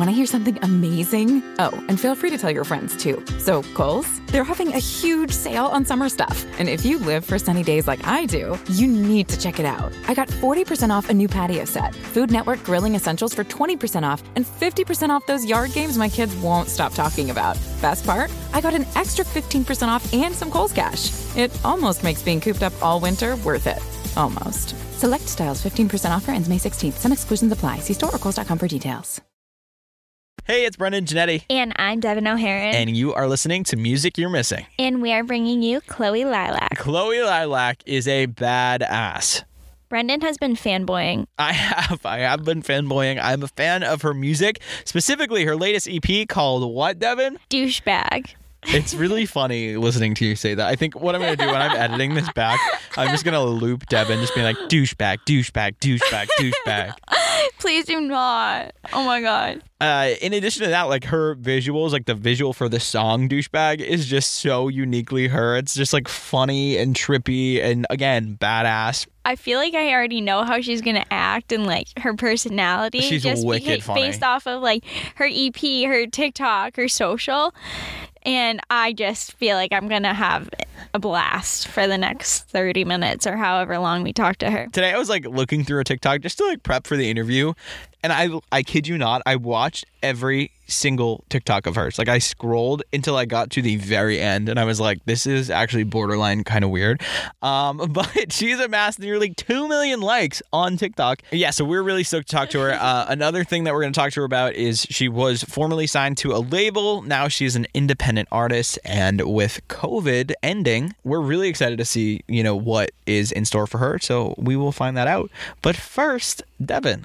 Want to hear something amazing? Oh, and feel free to tell your friends too. So, Kohl's, they're having a huge sale on summer stuff. And if you live for sunny days like I do, you need to check it out. I got 40% off a new patio set, Food Network grilling essentials for 20% off, and 50% off those yard games my kids won't stop talking about. Best part? I got an extra 15% off and some Kohl's cash. It almost makes being cooped up all winter worth it. Almost. Select styles 15% offer ends May 16th. Some exclusions apply. See store or Kohl's.com for details. Hey, it's Brendan Janetti, And I'm Devin O'Haron. and you are listening to Music You're Missing. And we are bringing you Chloe Lilac. Chloe Lilac is a badass. Brendan has been fanboying. I have. I have been fanboying. I'm a fan of her music, specifically her latest EP called What, Devin? Douchebag. It's really funny listening to you say that. I think what I'm going to do when I'm editing this back, I'm just going to loop Devin, just being like, douchebag, douchebag, douchebag, douchebag. Please do not. Oh my God. Uh, in addition to that, like her visuals, like the visual for the song douchebag is just so uniquely her. It's just like funny and trippy and again, badass. I feel like I already know how she's gonna act and like her personality. She's just wicked beca- funny. based off of like her EP, her TikTok, her social. And I just feel like I'm gonna have a blast for the next 30 minutes or however long we talk to her. Today I was like looking through a TikTok just to like prep for the interview. And I I kid you not, I watched every single TikTok of hers. Like I scrolled until I got to the very end and I was like, this is actually borderline kind of weird. Um, but she's amassed nearly 2 million likes on TikTok. Yeah, so we're really stoked to talk to her. Uh, another thing that we're going to talk to her about is she was formerly signed to a label. Now she's an independent artist. And with COVID ending, we're really excited to see, you know, what is in store for her. So we will find that out. But first, Devin,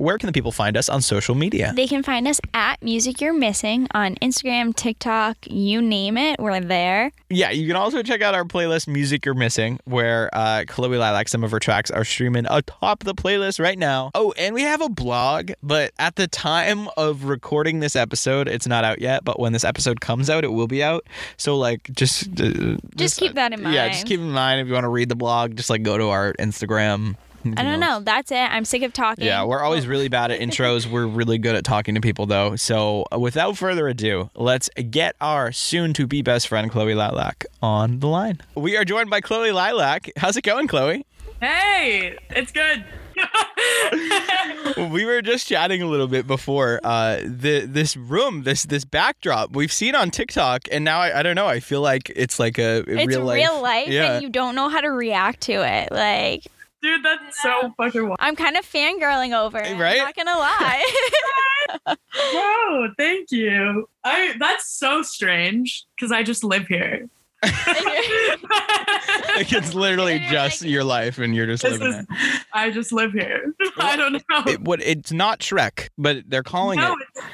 where can the people find us on social media? They can find us at Music You're Missing on Instagram, TikTok, you name it, we're there. Yeah, you can also check out our playlist, Music You're Missing, where uh, Chloe Lilac, some of her tracks are streaming atop the playlist right now. Oh, and we have a blog, but at the time of recording this episode, it's not out yet. But when this episode comes out, it will be out. So, like, just uh, Just keep that in mind. Yeah, just keep in mind if you want to read the blog, just like go to our Instagram. I don't know. That's it. I'm sick of talking. Yeah, we're always really bad at intros. We're really good at talking to people, though. So, uh, without further ado, let's get our soon to be best friend, Chloe Lilac, on the line. We are joined by Chloe Lilac. How's it going, Chloe? Hey, it's good. We were just chatting a little bit before uh, the this room, this this backdrop we've seen on TikTok, and now I, I don't know. I feel like it's like a, a It's real real life. life, Yeah. and you don't know how to react to it. Like, Dude, that's so fucking wild. I'm kind of fangirling over it. Right? I'm not gonna lie. Whoa, thank you. I that's so strange because I just live here. like it's literally just like- your life, and you're just This living is- it. I just live here. I don't know. it. What it's not Shrek, but they're calling no, it. it's,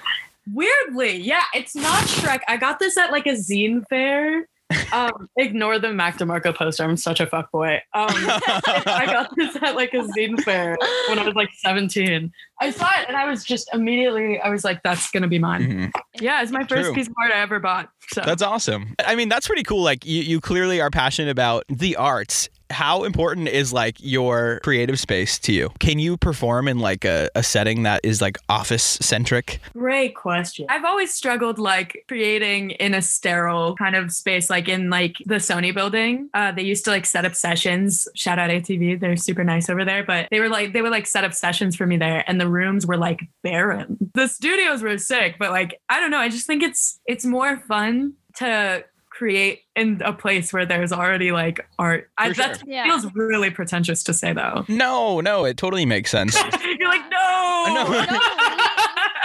weirdly, yeah, it's not Shrek. I got this at like a zine fair. Um, ignore the Mac DeMarco poster. I'm such a fuckboy. Um, I got this at like a zine fair when I was like 17. I saw it and I was just immediately, I was like, that's gonna be mine. Mhm. Yeah, it's my first True. piece of art I ever bought. So That's awesome. I mean, that's pretty cool. Like you, you clearly are passionate about the arts. How important is like your creative space to you? Can you perform in like a, a setting that is like office centric? Great question. I've always struggled like creating in a sterile kind of space, like in like the Sony building. Uh, they used to like set up sessions. Shout out ATV, they're super nice over there. But they were like they would like set up sessions for me there, and the rooms were like barren. The studios were sick, but like I don't know. I just think it's it's more fun to create in a place where there's already like art. I, For sure. that Yeah. feels really pretentious to say though. No, no, it totally makes sense. You're like no.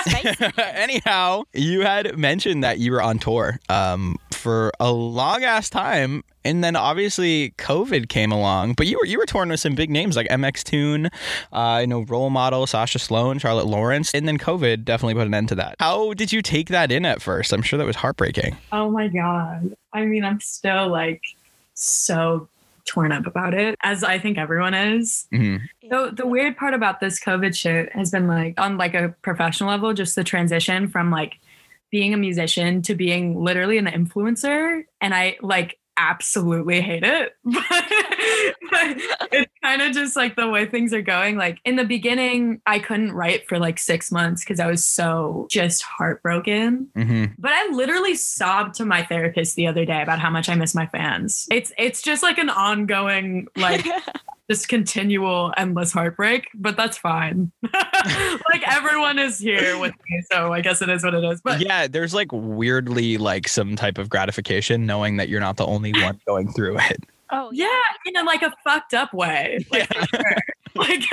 Spicy. Anyhow, you had mentioned that you were on tour um, for a long ass time, and then obviously COVID came along. But you were you were touring with some big names like MX Tune, uh, you know, role model Sasha Sloan, Charlotte Lawrence, and then COVID definitely put an end to that. How did you take that in at first? I'm sure that was heartbreaking. Oh my god. I mean, I'm still like so torn up about it, as I think everyone is. hmm So the weird part about this COVID shit has been like on like a professional level, just the transition from like being a musician to being literally an influencer. And I like absolutely hate it. But, but it's kind of just like the way things are going. Like in the beginning, I couldn't write for like six months because I was so just heartbroken. hmm But I literally sobbed to my therapist the other day about how much I miss my fans. It's it's just like an ongoing, like just continual endless heartbreak, but that's fine. like everyone is here with me, so I guess it is what it is. But yeah, there's like weirdly like some type of gratification knowing that you're not the only one going through it. oh yeah, in like a fucked up way. Like, for sure. like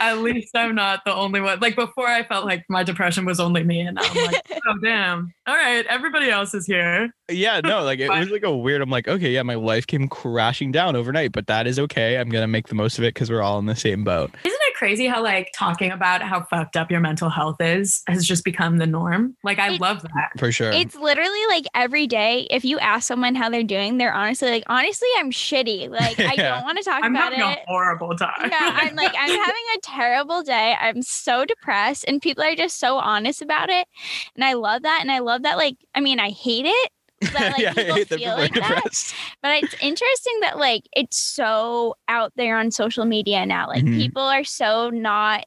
at least I'm not the only one. Like before I felt like my depression was only me and I'm like, oh damn. All right, everybody else is here. Yeah, no, like it was like a weird. I'm like, okay, yeah, my life came crashing down overnight, but that is okay. I'm gonna make the most of it because we're all in the same boat. Isn't it crazy how like talking about how fucked up your mental health is has just become the norm? Like I It- love that. For sure. It's literally like every day. If you ask someone how they're doing, they're honestly like, honestly, I'm shitty. Like I don't want to talk I'm about it. I'm having it. a horrible time. yeah, I'm like, I'm having a terrible day. I'm so depressed, and people are just so honest about it. And I love that. And I love that, like, I mean, I hate it, that like yeah, I people hate feel people like that. But it's interesting that like it's so out there on social media now. Like Mhm. people are so not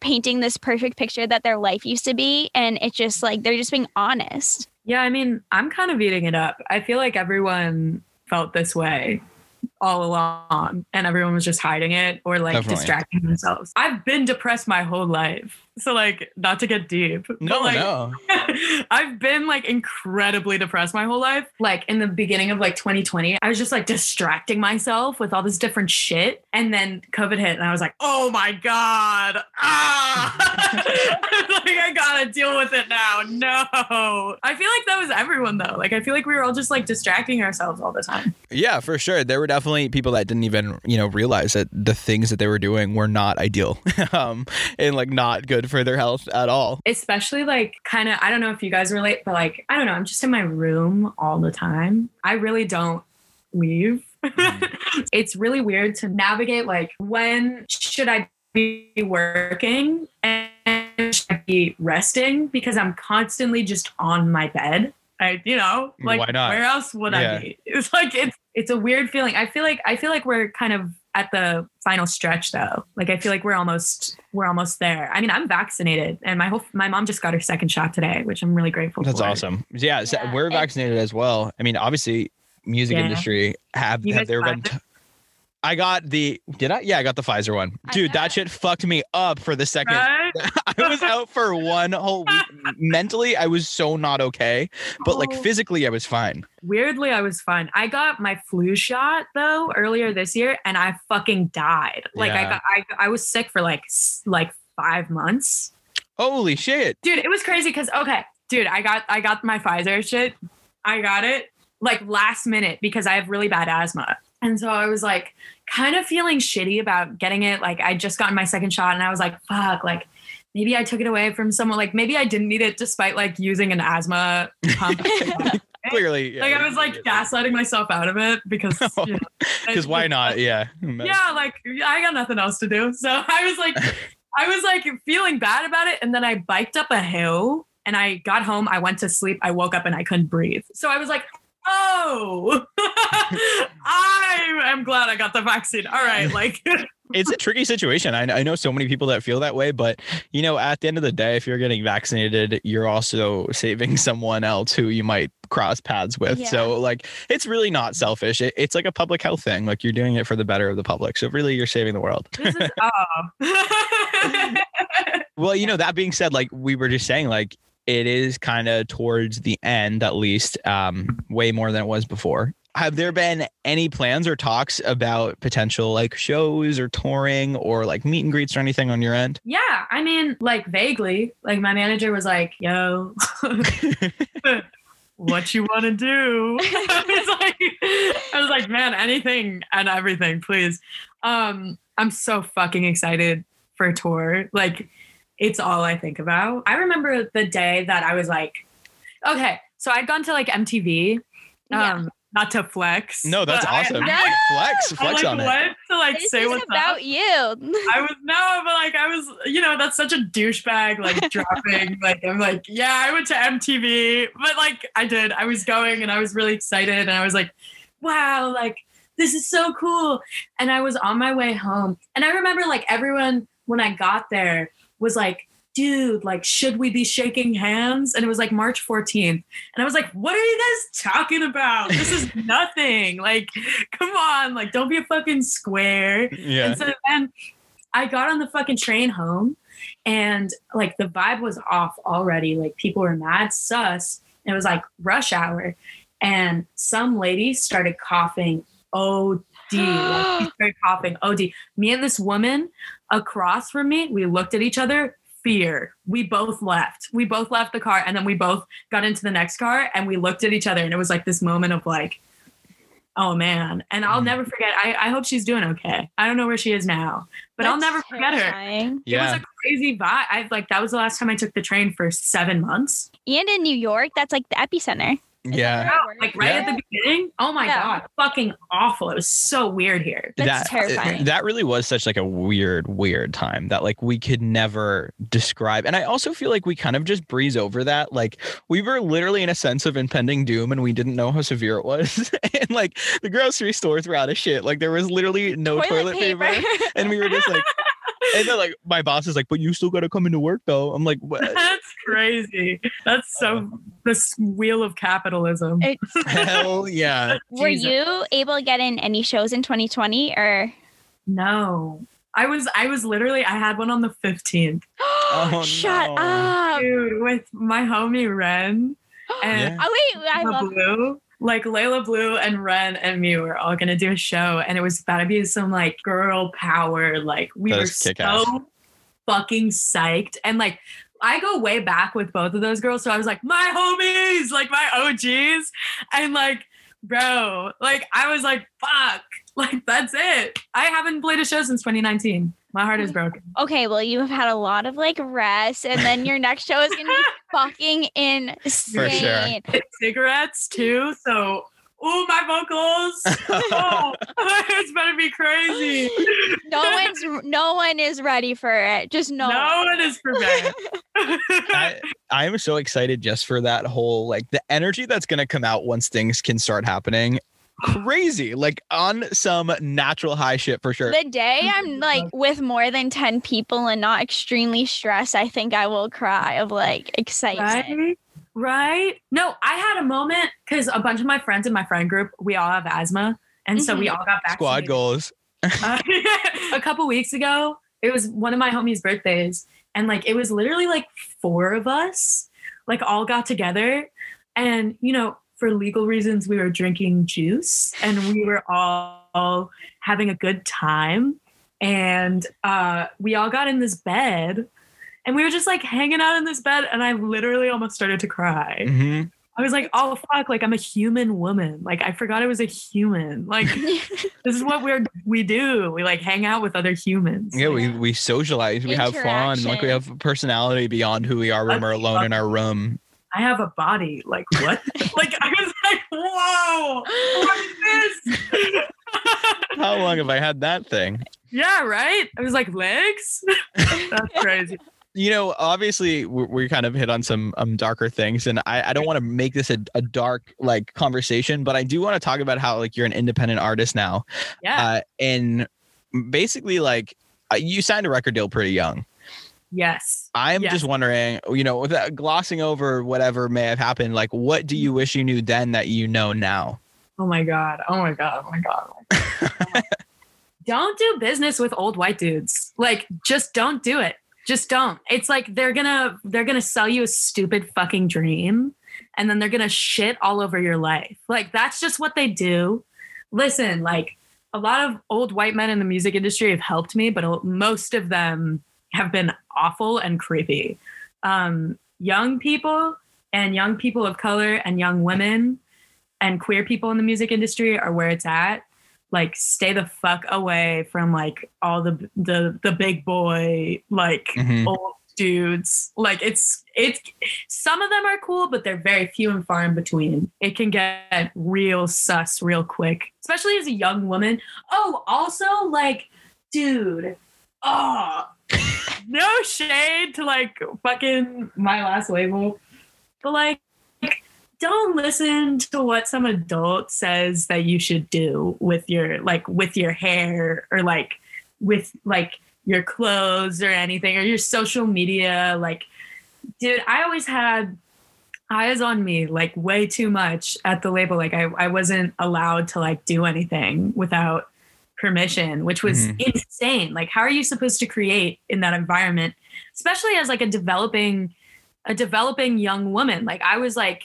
painting this perfect picture that their life used to be, and it's just like they're just being honest. Yeah, I mean, I'm kind of eating it up. I feel like everyone felt this way all along and everyone was just hiding it or like Definitely. distracting themselves. I've been depressed my whole life. So like not to get deep. No, like, no. I've been like incredibly depressed my whole life. Like in the beginning of like 2020, I was just like distracting myself with all this different shit. And then COVID hit and I was like, oh my God. Ah like I gotta deal with it now. No. I feel like that was everyone though. Like I feel like we were all just like distracting ourselves all the time. Yeah, for sure. There were definitely people that didn't even, you know, realize that the things that they were doing were not ideal, um, and like not good for their health at all. especially like kind of i don't know if you guys relate but like i don't know i'm just in my room all the time i really don't leave mm. it's really weird to navigate like when should i be working and should i be resting because i'm constantly just on my bed I, you know, like where else would Yeah. I be? It's like it's it's a weird feeling. I feel like I feel like we're kind of at the final stretch though. Like I feel like we're almost we're almost there. I mean, I'm vaccinated and my whole my mom just got her second shot today, which I'm really grateful That's for. awesome. Yeah, so Yeah, we're and- vaccinated as well. I mean, obviously, music Yeah. industry have, have guys there been. T- I got the. Did I? Yeah, I got the Pfizer one. Dude, that shit fucked me up for the second. Right? I was out for one whole week. Mentally, I was so not okay, but like Oh. physically, I was fine. Weirdly, I was fine. I got my flu shot though earlier this year, and I fucking died. Like I got I, I was sick for like like five months. Holy shit! dude it was crazy because okay dude i got i got my pfizer shit i got it like last minute because i have really bad asthma and so i was like kind of feeling shitty about getting it like i just gotten my second shot and i was like fuck like maybe i took it away from someone like maybe i didn't need it despite like using an asthma pump Clearly, like i was like gaslighting myself out of it because you know, Because why not? Yeah. yeah, like I got nothing else to do. So I was like, I was like feeling bad about it. And then I biked up a hill and I got home. I went to sleep. I woke up and I couldn't breathe. So I was like, oh, I am glad I got the vaccine. All right. Like, it's a tricky situation. I, I know so many people that feel that way, but you know, at the end of the day, if you're getting vaccinated, you're also saving someone else who you might cross paths with. Yeah. So, like, it's really not selfish. It, it's like a public health thing. Like, you're doing it for the better of the public. So, really, you're saving the world. this is, oh. Well, you know, that being said, like we were just saying, like it is kind of towards the end, at least, um, way more than it was before. Have there been any plans or talks about potential like shows or touring or like meet and greets or anything on your end? yeah. I mean, like vaguely, like my manager was like, yo, what you want to do? I was like, I was like, man, anything and everything, please. Um, I'm so fucking excited for a tour. Like, it's all I think about. I remember the day that I was like, okay, so I'd gone to like MTV. Yeah. Not to flex. No, that's but I- awesome. No. Like, flex, I, flex like on it. went to like This say is what's about up. you. I was no, but like I was, you know, that's such a douchebag, like dropping. Like I'm like, yeah, I went to MTV, but like I did. I was going and I was really excited, and I was like wow, like this is so cool. And I was on my way home. And I remember like everyone when I got there was like, dude, like, should we be shaking hands? And it was like March 14th. And I was like, what are you guys talking about? This is nothing. Like, come on, like, don't be a fucking square. Yeah. And so then I got on the fucking train home and like the vibe was off already. Like people were mad sus. It was like rush hour. And some lady started coughing OD. like she started coughing OD. Me and this woman across from me, we looked at each other, fear. We both left. We both left the car and then we both got into the next car and we looked at each other and it was like this moment of like, oh man. And I'll Mhm. never forget. I, I hope she's doing okay. I don't know where she is now, but I'll That's never forget her. terrifying. It was a crazy vibe. I like that was the last time I took the train for seven months. And in New York, that's like the epicenter. Yeah. that? Like right Yeah. at the beginning. Oh my Yeah. god, fucking awful. It was so weird here. That's terrifying. That really was such like a weird, weird time that like we could never describe. And I also feel like we kind of just breeze over that. Like we were literally in a sense of impending doom and we didn't know how severe it was. and like the grocery stores were out of shit. Like there was literally no toilet, paper. And we were just like, and then like my boss is like, but you still gotta come into work though. I'm like, what? That's crazy. That's so um, this wheel of capitalism. It- Hell yeah. Were Jesus. you able to get in any shows in 2020 or? No. I was I was literally I had one on the 15th. Oh, Shut no. up! Dude, with my homie Ren and Yeah. Oh wait, I Leyla love. Blue. Like Leyla Blue and Ren and me were all gonna do a show, and it was about to be some like girl power. Like we That were so fucking psyched, and like I go way back with both of those girls, so I was like my homies, like my OGs, and like bro, like I was like fuck, like that's it. I haven't played a show since 2019. My heart is broken. Okay, well you have had a lot of like rest, and then your next show is gonna be fucking insane. Cigarettes too, so. Oh, my vocals! Oh, it's gonna be crazy. No one's no one is ready for it. Just no. No one is prepared. I, I am so excited just for that whole like the energy that's gonna come out once things can start happening. Crazy, like on some natural high shit for sure. The day I'm like with more than 10 people and not extremely stressed, I think I will cry of like excitement. right? Right? No, I had a moment because a bunch of my friends in my friend group, we all have asthma. And so we all got vaccinated. Squad goals. Uh, a couple weeks ago, it was one of my homies' birthdays. And like it was literally like four of us, like all got together. And, you know, for legal reasons, we were drinking juice and we were all having a good time. And uh, we all got in this bed and we were just like hanging out in this bed. And I literally almost started to cry. hmm I was like, oh, fuck, like I'm a human woman. Like I forgot I was a human. Like this is what we're we do. We like hang out with other humans. Yeah, we we socialize, we have fun, like we have a personality beyond who we are when we're alone in our room. I have a body. Like what? like I was like, whoa, what is this? How long have I had that thing? yeah, right. I was like, legs. That's crazy. you know, obviously we, we kind of hit on some um, darker things, and I, I don't want to make this a, a dark like conversation, but I do want to talk about how like you're an independent artist now, Yeah. uh, and basically like uh, you signed a record deal pretty young. Yes. I'm Yes. just wondering, you know, without glossing over whatever may have happened, like what do you mm-hmm. wish you knew then that you know now? Oh my god. Oh my god. Oh my god. Oh my God. don't do business with old white dudes. Like just don't do it. Just don't. It's like they're to they're going to sell you a stupid fucking dream and then they're going to shit all over your life. Like that's just what they do. Listen, like a lot of old white men in the music industry have helped me, but most of them have been awful and creepy. Um, young people and young people of color and young women and queer people in the music industry are where it's at like stay the fuck away from like all the the the big boy like Mhm. old dudes like it's it's some of them are cool but they're very few and far in between it can get real sus real quick especially as a young woman oh also like dude oh no shade to like fucking my last label but like don't listen to what some adult says that you should do with your like with your hair or like with like your clothes or anything or your social media. Like dude i always had eyes on me like way too much at the label. Like i, I wasn't allowed to like do anything without permission which was Mhm. insane like how are you supposed to create in that environment especially as like a developing a developing young woman like i was like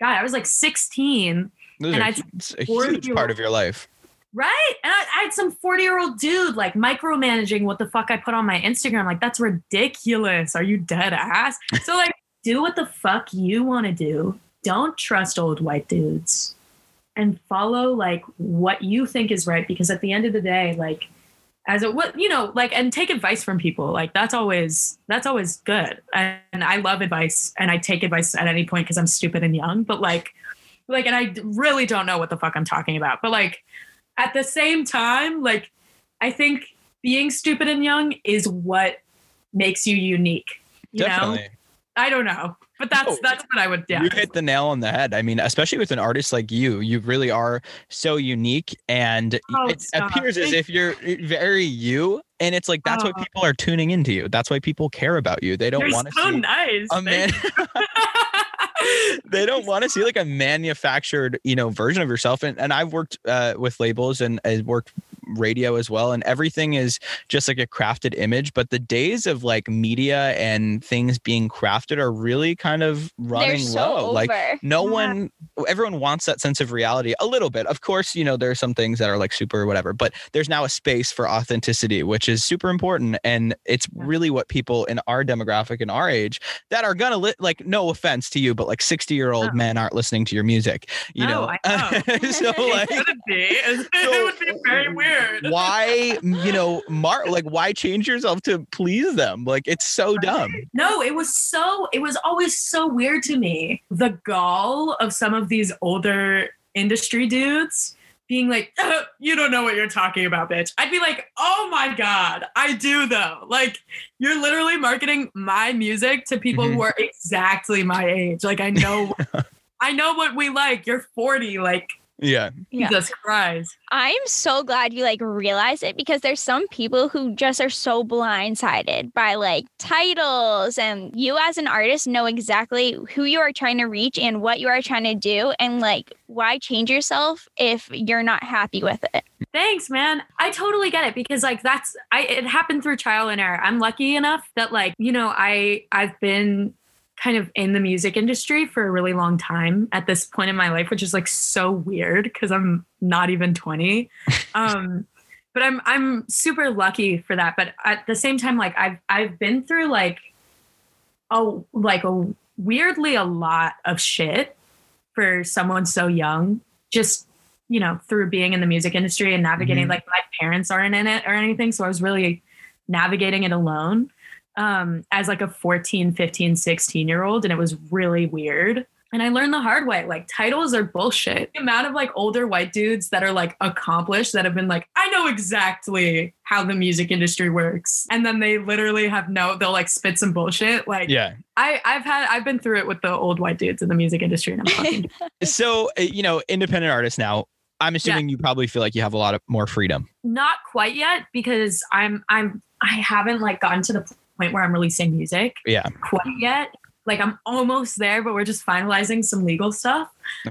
god i was like 16 Those And I- it's a huge part of your life. Right. And I, I had some 40 year old dude like micromanaging what the fuck I put on my Instagram. Like, that's ridiculous. Are you dead ass? So, like, do what the fuck you want to do. Don't trust old white dudes and follow like what you think is right. Because at the end of the day, like, as a what you know, like, and take advice from people. Like, that's always that's always good. And, and I love advice, and I take advice at any point because I'm stupid and young. But like, like, and I really don't know what the fuck I'm talking about. But like, at the same time, like I think being stupid and young is what makes you unique. You know? Definitely. I don't know. But that's No. that's what I would yeah. You hit the nail on the head. I mean, especially with an artist like you, you really are so unique, and Oh, it stop. appears as if you're very you. And it's like that's why Oh. people are tuning into you. That's why people care about you. They don't want to so see nice. a man. they don't want to see like a manufactured, you know, version of yourself. And and I've worked uh, with labels and I worked radio as well, and everything is just like a crafted image. But the days of like media and things being crafted are really kind of running so low. over. Like no Yeah. one everyone wants that sense of reality a little bit of course you know there are some things that are like super whatever but there's now a space for authenticity which is super important and it's Yeah. really what people in our demographic and our age that are gonna li- like no offense to you but like 60 year old No. men aren't listening to your music you No, know I know. so like couldn't be. It would be very weird. Why you know mar like why change yourself to please them like it's so dumb No, it was so, it was always so weird to me. The gall of some of these older industry dudes being like, "Uh, you don't know what you're talking about, bitch. I'd be like, oh my God, I do though. Like, you're literally marketing my music to people who are exactly my age. Like, I know, I know what we like. You're 40. Like, yeah Yeah. Jesus Christ. I'm so glad you like realize it because there's some people who just are so blindsided by like titles and you as an artist know exactly who you are trying to reach and what you are trying to do and like why change yourself if you're not happy with it. Thanks, man. I totally get it because like that's I it happened through trial and error. I'm lucky enough that like, you know, I I've been kind of in the music industry for a really long time at this point in my life, which is like so weird because I'm not even 20. Um but I'm I'm super lucky for that. But at the same time, like I've I've been through like oh like a weirdly a lot of shit for someone so young. Just you know, through being in the music industry and navigating, Mhm. like my parents aren't in it or anything. So I was really navigating it alone um, as like a 14, 15, 16 year old. And it was really weird. And I learned the hard way like titles are bullshit. The amount of like older white dudes that are like accomplished that have been like, I know exactly how the music industry works. And then they literally have no, they'll like spit some bullshit. Like, yeah I, I've had, I've been through it with the old white dudes in the music industry and I'm fucking so uh, you know independent artists now i'm assuming you probably feel like you have a lot of more freedom not quite yet because I'm I'm I haven't like gotten to the point where I'm releasing music yeah quite yet. Like I'm almost there, but we're just finalizing some legal stuff.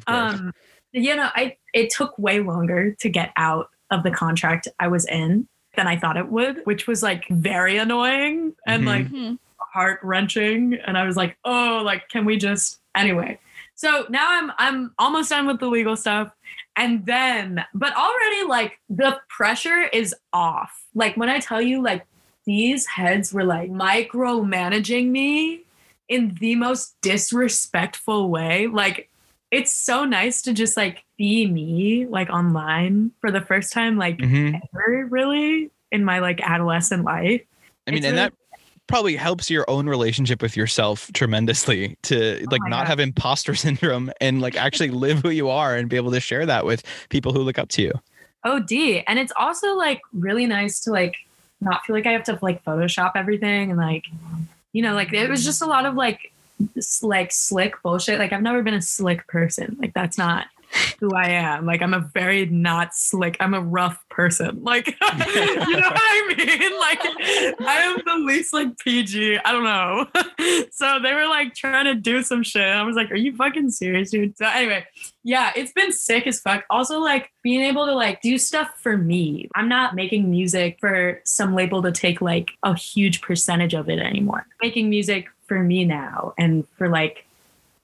Um, you know, I it took way longer to get out of the contract I was in than I thought it would, which was like very annoying and Mhm. like Mhm. heart wrenching. And I was like, oh, like, can we just anyway? So now I'm I'm almost done with the legal stuff. And then, but already like the pressure is off. Like when I tell you, like these heads were like micromanaging me in the most disrespectful way. Like it's so nice to just like be me like online for the first time, like Mhm. ever really in my like adolescent life. I mean, It's and really- that probably helps your own relationship with yourself tremendously to like Oh not God. have imposter syndrome and like actually live who you are and be able to share that with people who look up to you. OD. And it's also like really nice to like not feel like I have to like Photoshop everything and like, you know, like it was just a lot of like like slick bullshit. Like I've never been a slick person. Like that's not who I am. Like I'm a very not slick. I'm a rough person. Like you know what I mean? Like I am the least like PG. I don't know. so they were like trying to do some shit. I was like, are you fucking serious, dude? So anyway, yeah, it's been sick as fuck. Also, like being able to like do stuff for me. I'm not making music for some label to take like a huge percentage of it anymore. Making music for me now and for like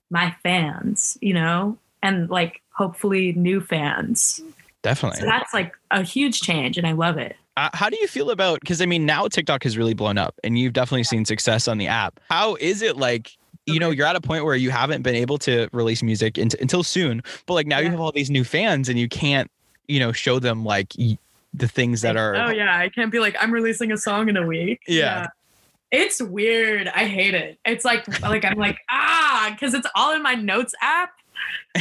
my fans, you know, and like hopefully new fans. Definitely. So that's like a huge change and I love it. Uh, how do you feel about because I mean now TikTok has really blown up and you've definitely seen success on the app. How is it like? You know, you're at a point where you haven't been able to release music in, until soon, but like now you have all these new fans and you can't, you know, show them like y- the things that are. Oh yeah, I can't be like I'm releasing a song in a week. Yeah. It's weird. I hate it. It's like like I'm like ah because it's all in my notes app.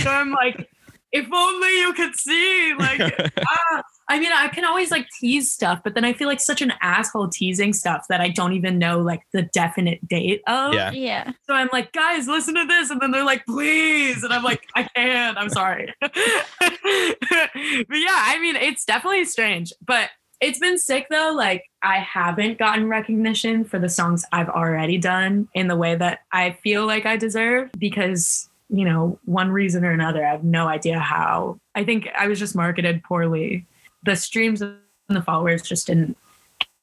So I'm like, if only you could see like ah. I mean, I can always like tease stuff, but then I feel like such an asshole teasing stuff that I don't even know like the definite date of. Yeah. Yeah. So I'm like, guys, listen to this. And then they're like, please. And I'm like, I can't. I'm sorry. but yeah, I mean, it's definitely strange. But it's been sick though. Like, I haven't gotten recognition for the songs I've already done in the way that I feel like I deserve because, you know, one reason or another, I have no idea how. I think I was just marketed poorly. The streams and the followers just didn't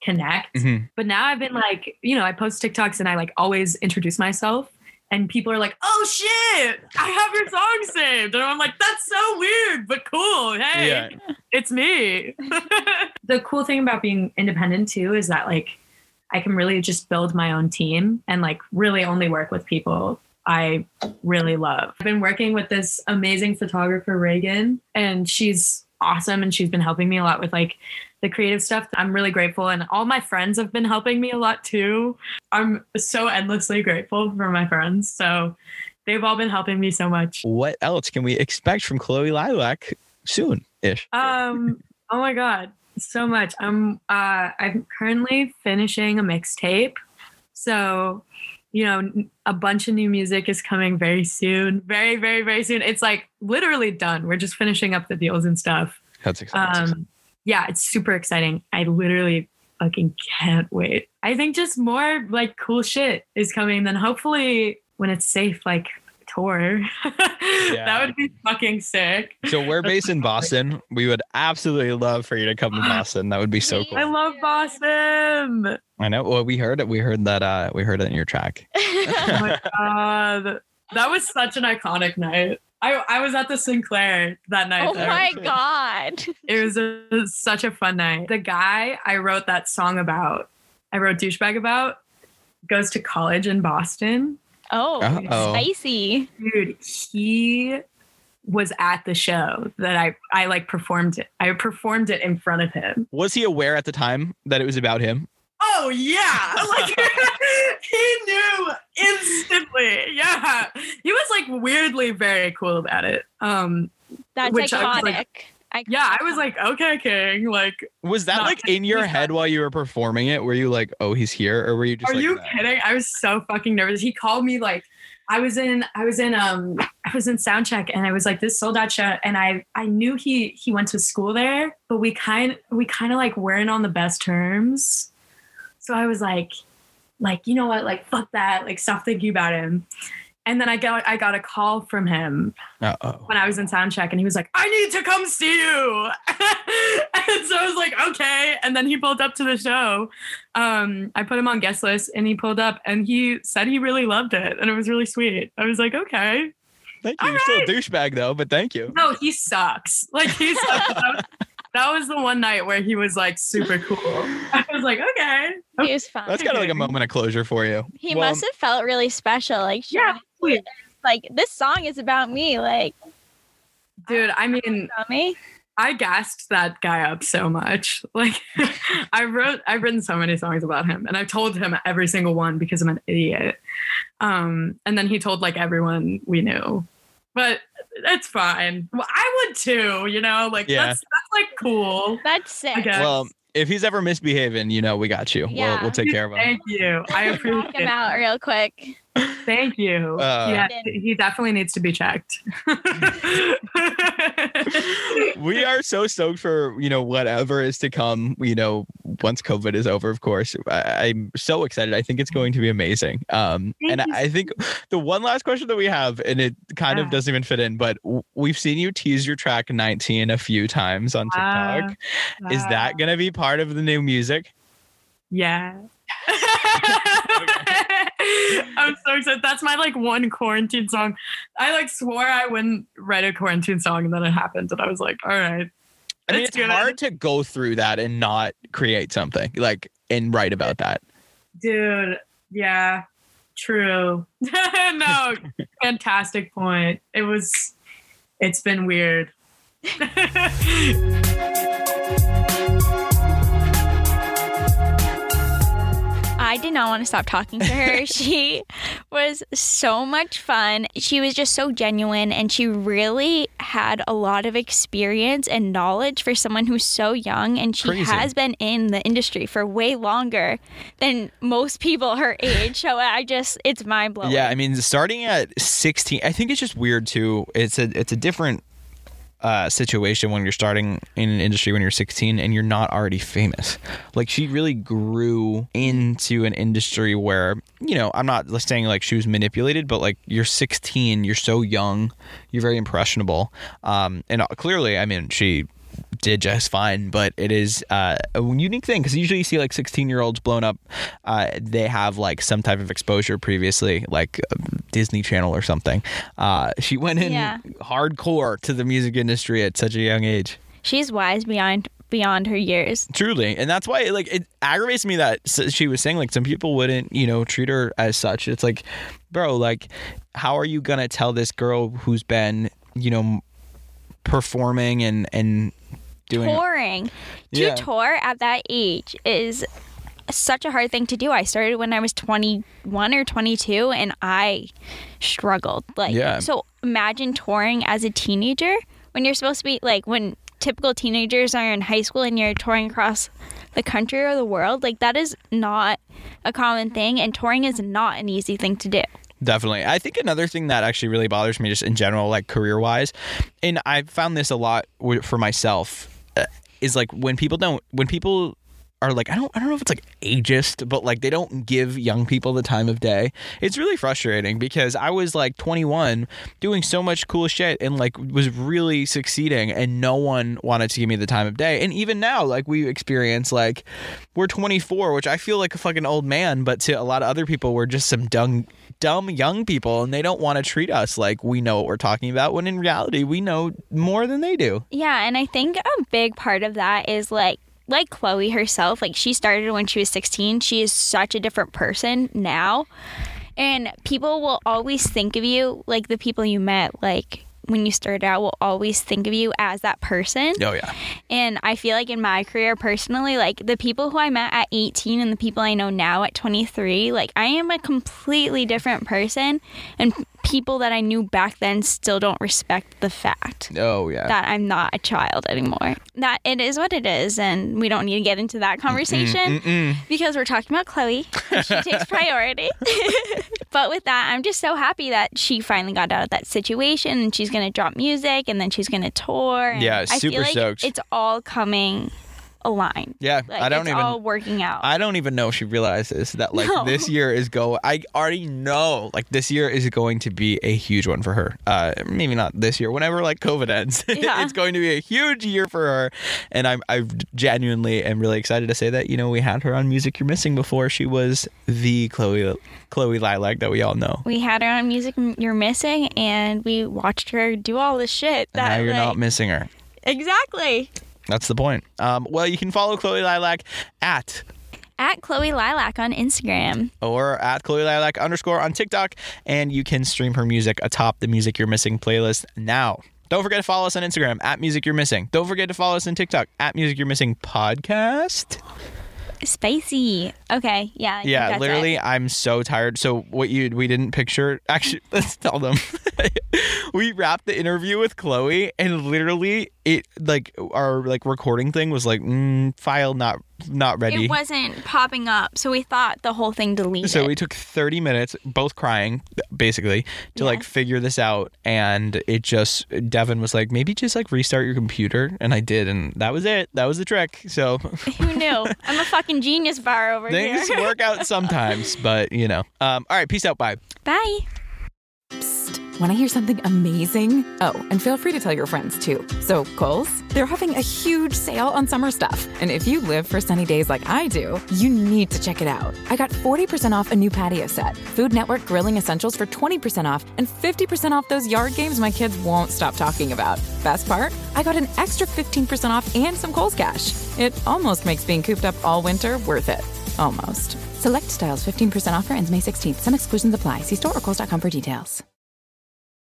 connect. Mhm. But now I've been like, you know, I post TikToks and I like always introduce myself. And people are like, oh shit, I have your song saved. And I'm like, that's so weird, but cool. Hey, Yeah. it's me. the cool thing about being independent too is that like I can really just build my own team and like really only work with people I really love. I've been working with this amazing photographer, Reagan, and she's awesome. And she's been helping me a lot with like the creative stuff. I'm really grateful. And all my friends have been helping me a lot too. I'm so endlessly grateful for my friends. So they've all been helping me so much. What else can we expect from Chloe Lilac soon ish? Um, oh my God, so much. I'm uh I'm currently finishing a mixtape. So, you know, a bunch of new music is coming very soon. Very, very, very soon. It's like literally done. We're just finishing up the deals and stuff. That's exciting. Um, yeah, it's super exciting. I literally fucking can't wait. I think just more like cool shit is coming. Then hopefully when it's safe, like tour. that would be fucking sick. so we're based in Boston. We would absolutely love for you to come to Boston. That would be so cool. I love Boston. I know. Well, we heard it. We heard that. Uh, we heard it in your track. Oh my god, that was such an iconic night. I I was at the Sinclair that night. oh there. my god. It was, a, it was such a fun night. The guy I wrote that song about, I wrote douchebag about, goes to college in Boston. Oh, Uh-oh. spicy. Dude, he was at the show that I I like performed it. I performed it in front of him. Was he aware at the time that it was about him? Oh yeah, like he knew instantly. Yeah, he was like weirdly very cool about it. Um, That's Which I was like- Iconic. yeah, I was like, okay, King. Like, Was that like in your head not. while you were performing it? Were you like, "Oh, he's here," or were you just? are like, you "Nah." kidding? I was so fucking nervous. He called me like. I was in I was in um I was in sound check and I was like this sold out show and I I knew he he went to school there but we kind we kind of like weren't on the best terms so I was like like you know what like fuck that like stop thinking about him and then I got I got a call from him Uh-oh. when I was in sound check and he was like, I need to come see you. and so I was like, okay. And then he pulled up to the show. Um, I put him on guest list and he pulled up and he said he really loved it. And it was really sweet. I was like, okay. Thank you. You're still a douchebag though, but thank you. No, he sucks. Like he sucks. that, was, that was the one night where he was like super cool. I was like, okay. He was fun. That's kind of like a moment of closure for you. he Well, must have felt really special. Like, Yeah, showing- sweet. like this song is about me. Like, Dude, I mean, about me. I gassed that guy up so much. Like I wrote I've written so many songs about him and I've told him every single one because I'm an idiot. Um and then he told like everyone we knew. But it's fine. Well, I would too, you know, like Yeah. that's that's like cool. That's sick. I. Well, if he's ever misbehaving, you know, we got you. We'll, we'll take care of him. Thank you. I appreciate Knock him out real quick. Thank you. Uh, yeah, he definitely needs to be checked. we are so stoked for you know whatever is to come. You know, once COVID is over, of course. I, am so excited. I think it's going to be amazing. Um, Thank and you I think the one last question that we have, and it kind of Ah. doesn't even fit in, but we've seen you tease your track 19 a few times on TikTok. is that going to be part of the new music? Yeah. I'm so excited. That's my like one quarantine song. I like swore I wouldn't write a quarantine song and then it happened. And I was like, all right. I mean, It's hard to go through that and not create something like and write about that. Dude, yeah. True. no, fantastic point. It was it's been weird. I did not want to stop talking to her. she was so much fun. She was just so genuine and she really had a lot of experience and knowledge for someone who's so young and she Crazy. has been in the industry for way longer than most people her age. So I just it's mind blowing. Yeah, I mean, starting at 16, I think it's just weird too. It's a it's a different uh, situation when you're starting in an industry when you're 16 and you're not already famous. Like she really grew into an industry where you know I'm not saying like she was manipulated, but like you're 16, you're so young, you're very impressionable, um, and clearly, I mean, she did just fine, but it is uh, a unique thing because usually you see like 16 year olds blown up. Uh, they have like some type of exposure previously, like uh, Disney Channel or something. Uh, she went in Yeah. hardcore to the music industry at such a young age. She's wise beyond beyond her years. Truly, and that's why like it aggravates me that she was saying like some people wouldn't you know treat her as such. It's like, bro, like how are you gonna tell this girl who's been you know performing and and doing touring. To Yeah. tour at that age is such a hard thing to do. I started when I was 21 or 22 and I struggled. Like Yeah. so imagine touring as a teenager when you're supposed to be like when typical teenagers are in high school and you're touring across the country or the world. Like that is not a common thing and touring is not an easy thing to do. Definitely. I think another thing that actually really bothers me, just in general, like career wise, and I found this a lot for myself, Uh, is like when people don't, when people are like, I don't, I don't know if it's like ageist, but like they don't give young people the time of day. It's really frustrating because I was like 21 doing so much cool shit and like was really succeeding and no one wanted to give me the time of day. And even now, like we experience like we're 24, which I feel like a fucking old man, but to a lot of other people, we're just some dumb, dumb young people and they don't want to treat us like we know what we're talking about when in reality, we know more than they do. Yeah, and I think a big part of that is like like Chloe herself, like she started when she was 16. She is such a different person now. And people will always think of you like the people you met like when you started out will always think of you as that person. Oh, yeah. And I feel like in my career personally, like the people who I met at 18 and the people I know now at 23, like I am a completely different person. And people that I knew back then still don't respect the fact Oh, yeah. that I'm not a child anymore. That it is what it is, and we don't need to get into that conversation Mm-mm. because we're talking about Chloe. She takes priority. but with that, I'm just so happy that she finally got out of that situation and she's gonna drop music and then she's gonna tour. and Yeah, I super feel like stoked. It's all coming aligned. Yeah, Like, I don't it's even. all working out. I don't even know if she realizes that like No. this year is go. I already know like this year is going to be a huge one for her. Uh, maybe not this year. Whenever like COVID ends, Yeah. it's going to be a huge year for her. And I'm I genuinely am really excited to say that you know we had her on Music You're Missing before she was the Chloe Chloe Lilac that we all know. we had her on music you're missing and we watched her do all this shit And now that you're like, not missing her. exactly That's the point. Um, well, you can follow Chloe Lilac at at chloe lilac on instagram or at Chloe Lilac underscore on TikTok, and you can stream her music atop the Music You're Missing playlist now. Don't forget to follow us on Instagram at Music You're Missing. Don't forget to follow us on TikTok at Music You're Missing Podcast. Spicy. Okay. Yeah. Yeah, literally, it. I'm so tired. So what you we didn't picture? Actually, let's tell them. we wrapped the interview with Chloe, and literally, it like our like recording thing was like mm, file not not ready. It wasn't popping up, so we thought the whole thing deleted. So we took 30 minutes, both crying, basically, to like figure this out. And it just, Devin was like, maybe just like restart your computer. And I did. And that was it. That was the trick. So Who knew? I'm a fucking genius bar over things here. Things work out sometimes, but you know. Um, all right. Peace out. Bye. Bye. Want to hear something amazing? Oh, and feel free to tell your friends too. So, Kohl's, they're having a huge sale on summer stuff. And if you live for sunny days like I do, you need to check it out. I got 40% off a new patio set, Food Network grilling essentials for 20% off, and 50% off those yard games my kids won't stop talking about. Best part? I got an extra 15% off and some Kohl's cash. It almost makes being cooped up all winter worth it. Almost. Select styles 15% offer ends May 16th. Some exclusions apply. See store or Kohl's.com for details.